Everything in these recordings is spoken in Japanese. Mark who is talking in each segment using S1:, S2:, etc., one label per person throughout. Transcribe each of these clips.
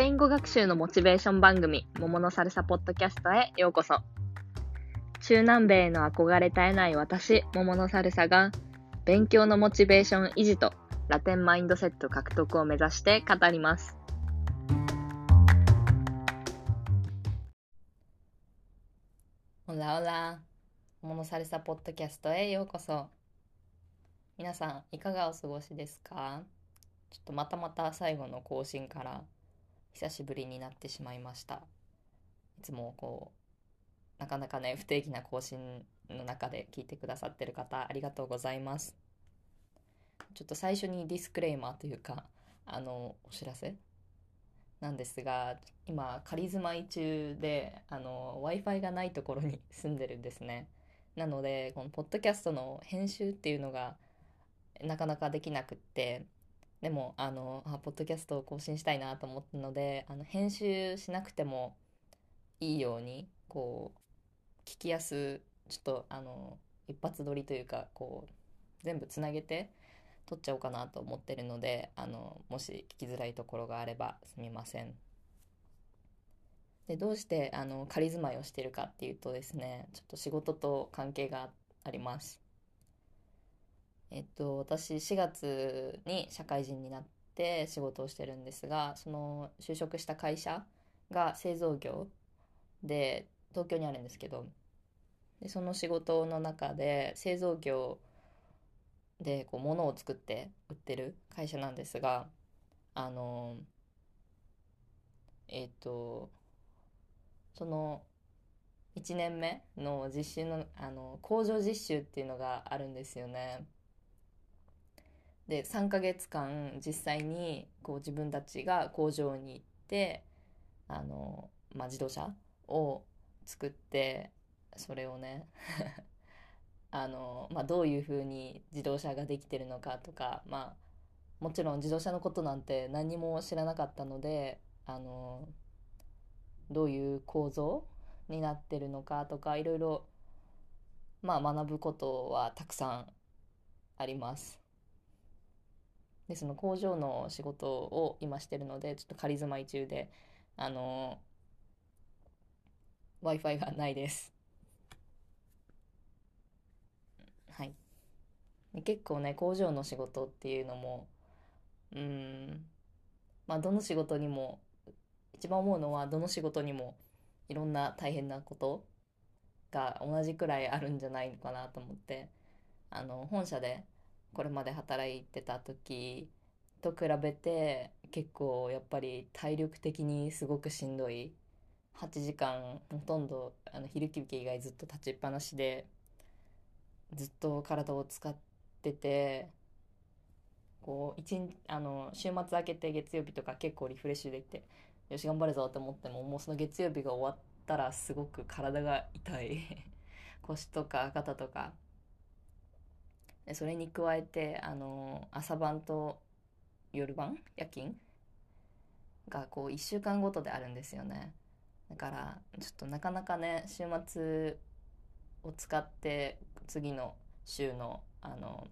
S1: ペイン語学習のモチベーション番組、桃のサルサポッドキャストへようこそ。中南米への憧れ絶えない私、桃のサルサが、勉強のモチベーション維持とラテンマインドセット獲得を目指して語ります。 Hola hola、桃のサルサポッドキャストへようこそ。皆さん、いかがお過ごしですか？ちょっとまたまた最後の更新から久しぶりになってしまいました。いつもこう、なかなかね、不定期な更新の中で聞いてくださってる方、ありがとうございます。ちょっと最初にディスクレーマーというか、あの、お知らせ？なんですが、今、仮住まい中で、Wi-Fi がないところに住んでるんですね。なので、このポッドキャストの編集っていうのが、なかなかできなくって、でもあのあポッドキャストを更新したいなと思ったのであの編集しなくてもいいようにこう聞きやすちょっとあの一発撮りというかこう全部つなげて撮っちゃおうかなと思ってるのであのもし聞きづらいところがあればすみません。でどうしてあの仮住まいをしてるかっていうとですねちょっと仕事と関係があります。えっと、私4月に社会人になって仕事をしてるんですがその就職した会社が製造業で東京にあるんですけどでその仕事の中で製造業でこう物を作って売ってる会社なんですがあのえっ、とその1年目の実習のあの工場実習っていうのがあるんですよね。で3ヶ月間実際にこう自分たちが工場に行ってあの、まあ、自動車を作ってそれをね あの、まあ、どういうふうに自動車ができてるのかとか、まあ、もちろん自動車のことなんて何も知らなかったのであのどういう構造になってるのかとかいろいろ、まあ、学ぶことはたくさんあります。でその工場の仕事を今してるのでちょっと仮住まい中であの w i f i がないです。はい。結構ね工場の仕事っていうのもうんまあどの仕事にも一番思うのはどの仕事にもいろんな大変なことが同じくらいあるんじゃないのかなと思ってあの本社でこれまで働いてた時と比べて結構やっぱり体力的にすごくしんどい。8時間ほとんどあの昼休憩以外ずっと立ちっぱなしでずっと体を使っててこう一日あの週末明けて月曜日とか結構リフレッシュできてよし頑張るぞと思ってももうその月曜日が終わったらすごく体が痛い。腰とか肩とかそれに加えてあの朝晩と夜晩夜勤がこう1週間ごとであるんですよね。だからちょっとなかなかね週末を使って次の週のあの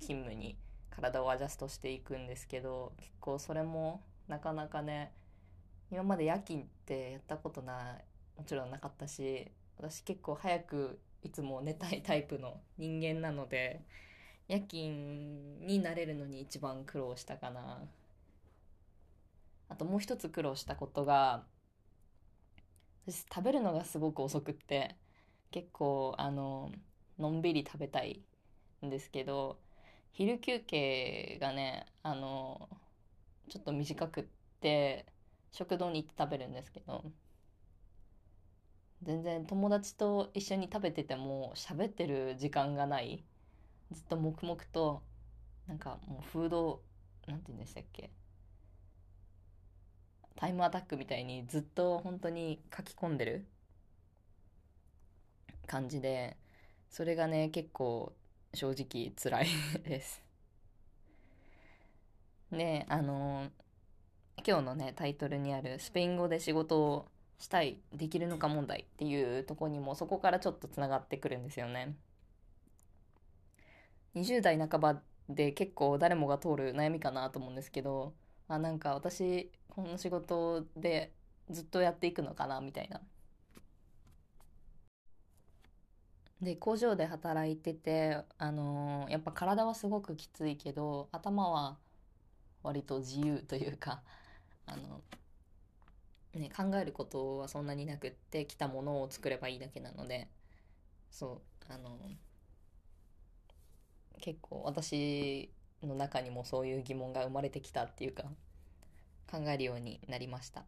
S1: 勤務に体をアジャストしていくんですけど結構それもなかなかね今まで夜勤ってやったことないもちろんなかったし私結構早くいつも寝たいタイプの人間なので夜勤になれるのに一番苦労したかな。あともう一つ苦労したことが私食べるのがすごく遅くって結構あののんびり食べたいんですけど昼休憩がねあのちょっと短くって食堂に行って食べるんですけど全然友達と一緒に食べてても喋ってる時間がない。ずっと黙々となんかもうフードなんて言うんでしたっけ。タイムアタックみたいにずっと本当に書き込んでる。感じでそれがね結構正直辛いです。であの今日のねタイトルにあるスペイン語で仕事をしたいできるのか問題っていうとこにもそこからちょっとつながってくるんですよね。20代半ばで結構誰もが通る悩みかなと思うんですけど、あ、なんか私この仕事でずっとやっていくのかなみたいな。で工場で働いてて、あのーやっぱ体はすごくきついけど頭は割と自由というかあの、ね、考えることはそんなになくって来たものを作ればいいだけなのでそうあの結構私の中にもそういう疑問が生まれてきたっていうか考えるようになりました。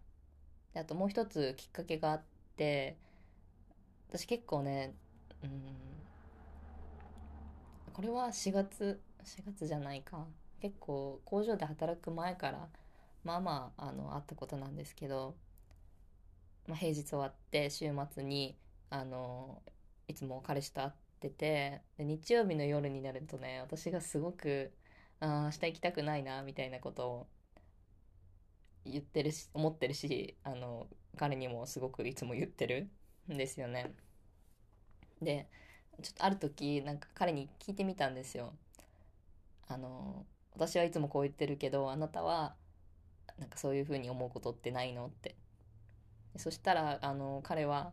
S1: であともう一つきっかけがあって私結構ねうんこれは4月4月じゃないか。結構工場で働く前からまあまああのあったことなんですけど、まあ、平日終わって週末にあのいつも彼氏と会っててで日曜日の夜になるとね私がすごくあー明日行きたくないなみたいなことを言ってるし思ってるしあの彼にもすごくいつも言ってるんですよね。でちょっとある時なんか彼に聞いてみたんですよ。あの私はいつもこう言ってるけどあなたはなんかそういうふうに思うことってないのってそしたらあの彼は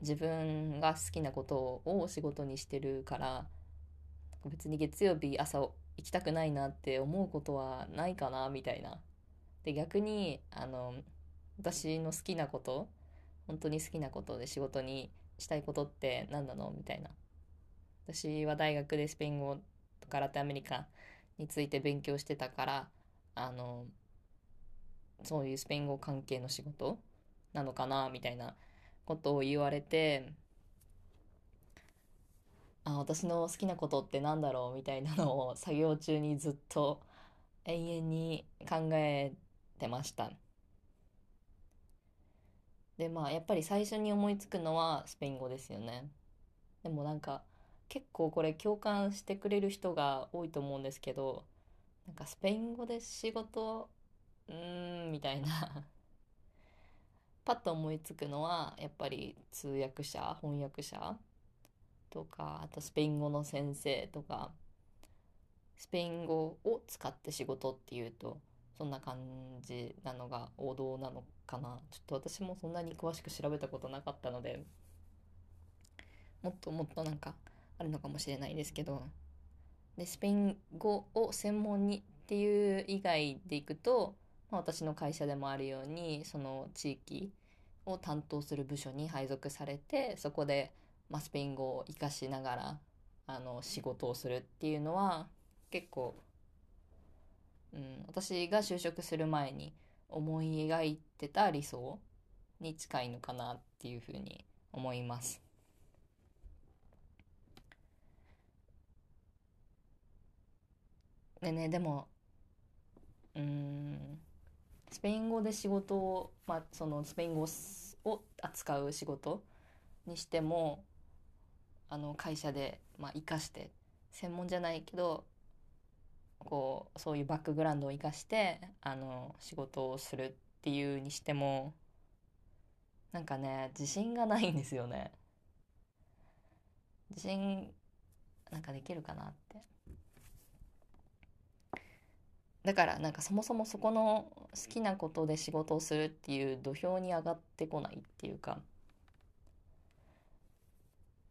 S1: 自分が好きなことを仕事にしてるから別に月曜日朝行きたくないなって思うことはないかなみたいな。で逆にあの私の好きなこと本当に好きなことで仕事にしたいことって何なのみたいな。私は大学でスペイン語とかラテアメリカについて勉強してたからあのそういうスペイン語関係の仕事なのかなみたいなことを言われてあ私の好きなことってなんだろうみたいなのを作業中にずっと永遠に考えてました。でまあやっぱり最初に思いつくのはスペイン語ですよね。でもなんか結構これ共感してくれる人が多いと思うんですけどなんかスペイン語で仕事うーんみたいなパッと思いつくのはやっぱり通訳者翻訳者とかあとスペイン語の先生とか。スペイン語を使って仕事っていうとそんな感じなのが王道なのかな。ちょっと私もそんなに詳しく調べたことなかったのでもっともっとなんかあるのかもしれないですけど。でスペイン語を専門にっていう以外でいくと、まあ、私の会社でもあるようにその地域を担当する部署に配属されてそこで、まあ、スペイン語を活かしながらあの仕事をするっていうのは結構、うん、私が就職する前に思い描いてた理想に近いのかなっていうふうに思います。でねでもうんスペイン語で仕事を、まあ、そのスペイン語を扱う仕事にしてもあの会社で、まあ、生かして専門じゃないけどこうそういうバックグラウンドを生かしてあの仕事をするっていうにしてもなんかね自信がないんですよね。自信なんかできるかなって。だからなんかそもそもそこの好きなことで仕事をするっていう土俵に上がってこないっていうか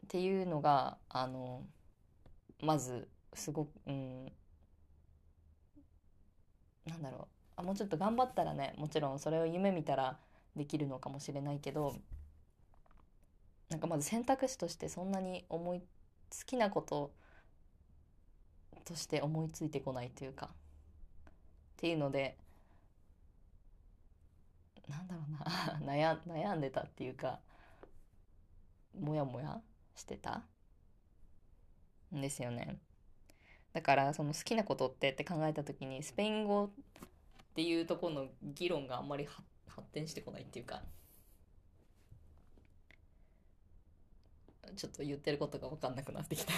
S1: っていうのがあのまずすごくうんなんだろう。あもうちょっと頑張ったらねもちろんそれを夢見たらできるのかもしれないけどなんかまず選択肢としてそんなに思い好きなこととして思いついてこないというかっていうのでなんだろうな 悩悩んでたっていうかモヤモヤしてたんですよね。だからその好きなことってって考えた時にスペイン語っていうところの議論があんまり発展してこないっていうかちょっと言ってることが分かんなくなってきた。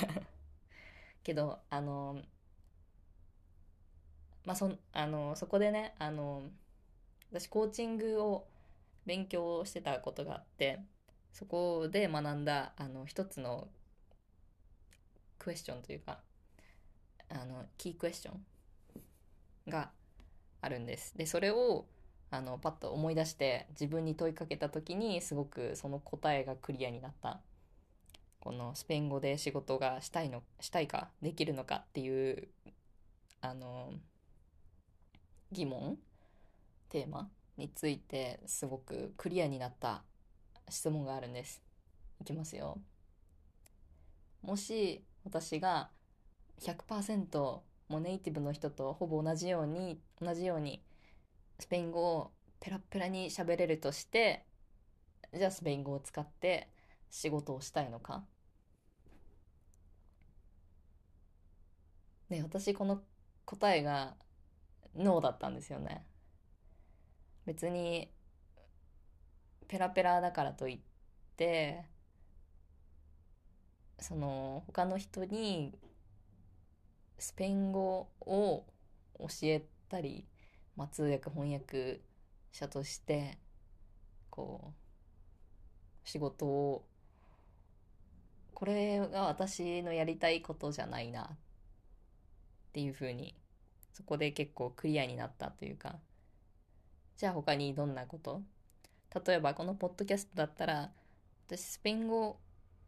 S1: けどあのまあそあのそこでねあの私コーチングを勉強してたことがあってそこで学んだあの一つのクエスチョンというかあのキークエスチョンがあるんです。でそれをあのパッと思い出して自分に問いかけた時にすごくその答えがクリアになった。このスペイン語で仕事がしたいのしたいかできるのかっていうあの疑問テーマについてすごくクリアになった質問があるんです。いきますよ。もし私が100%もうネイティブの人とほぼ同じように同じようにスペイン語をペラペラに喋れるとしてじゃあスペイン語を使って仕事をしたいのか？ね私この答えがノーだったんですよね。別にペラペラだからといってその他の人にスペイン語を教えたりまあ、通訳翻訳者としてこう仕事をこれが私のやりたいことじゃないなっていうふうにそこで結構クリアになったというか。じゃあ他にどんなこと？例えばこのポッドキャストだったら私スペイン語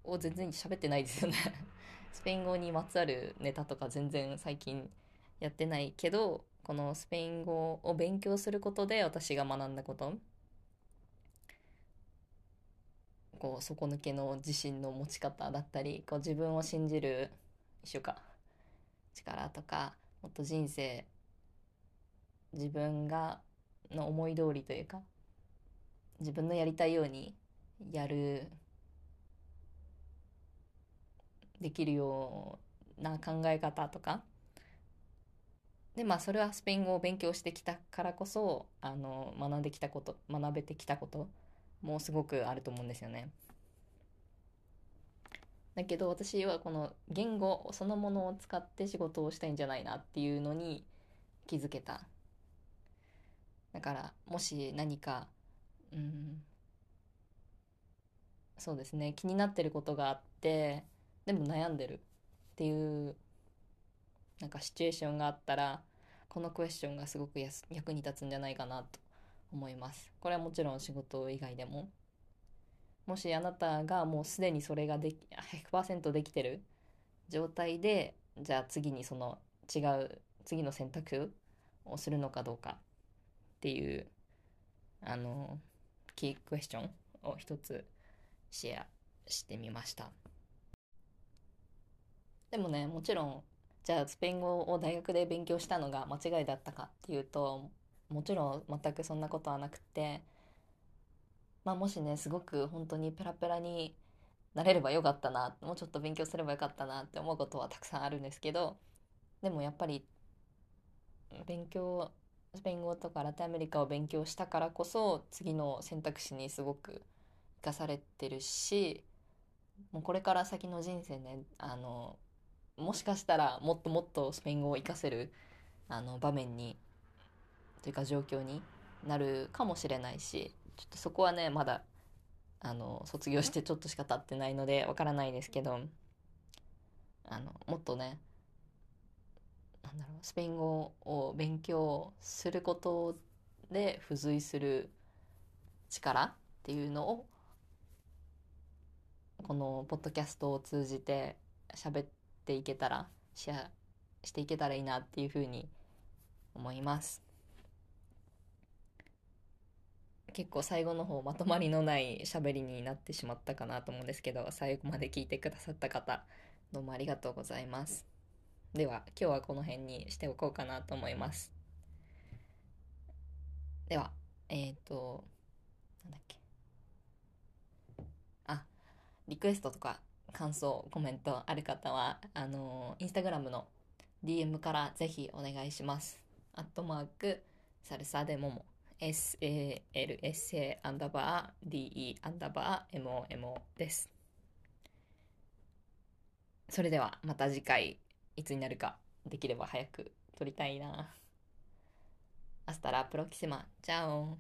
S1: を全然喋ってないですよね。スペイン語にまつわるネタとか全然最近やってないけどこのスペイン語を勉強することで私が学んだこと。こう底抜けの自信の持ち方だったりこう自分を信じる一緒か力とかもっと人生自分がの思い通りというか自分のやりたいようにやるできるような考え方とかでまあそれはスペイン語を勉強してきたからこそあの学んできたこと学べてきたこともすごくあると思うんですよね。だけど私はこの言語そのものを使って仕事をしたいんじゃないなっていうのに気づけた。だからもし何かうんそうですね気になってることがあってでも悩んでるっていうなんかシチュエーションがあったらこのクエスチョンがすごく役に立つんじゃないかなと思います。これはもちろん仕事以外でも。もしあなたがもうすでにそれができ100%できてる状態でじゃあ次にその違う次の選択をするのかどうかっていうあのキークエスチョンを一つシェアしてみました。でもねもちろんじゃあスペイン語を大学で勉強したのが間違いだったかっていうともちろん全くそんなことはなくてまあもしねすごく本当にペラペラになれればよかったなもうちょっと勉強すればよかったなって思うことはたくさんあるんですけどでもやっぱり勉強スペイン語とかラテンアメリカを勉強したからこそ次の選択肢にすごく生かされてるしもうこれから先の人生ねあのもしかしたらもっともっとスペイン語を活かせるあの場面にというか状況になるかもしれないしちょっとそこはねまだあの卒業してちょっとしか経ってないのでわからないですけどあのもっとねなんだろうスペイン語を勉強することで付随する力っていうのをこのポッドキャストを通じて喋っていけたらシェアしていけたらいいなっていうふうに思います。結構最後の方まとまりのない喋りになってしまったかなと思うんですけど最後まで聞いてくださった方どうもありがとうございます。では今日はこの辺にしておこうかなと思います。ではえっ、ー、となんだっけ。あリクエストとか感想、コメントある方は、あのインスタグラムの DM からぜひお願いします。アットマーク、 Salsa de Momo、salsa アンダーバー de アンダーバー momo です。それではまた次回いつになるかできれば早く撮りたいな。 Hasta la próxima。 Chao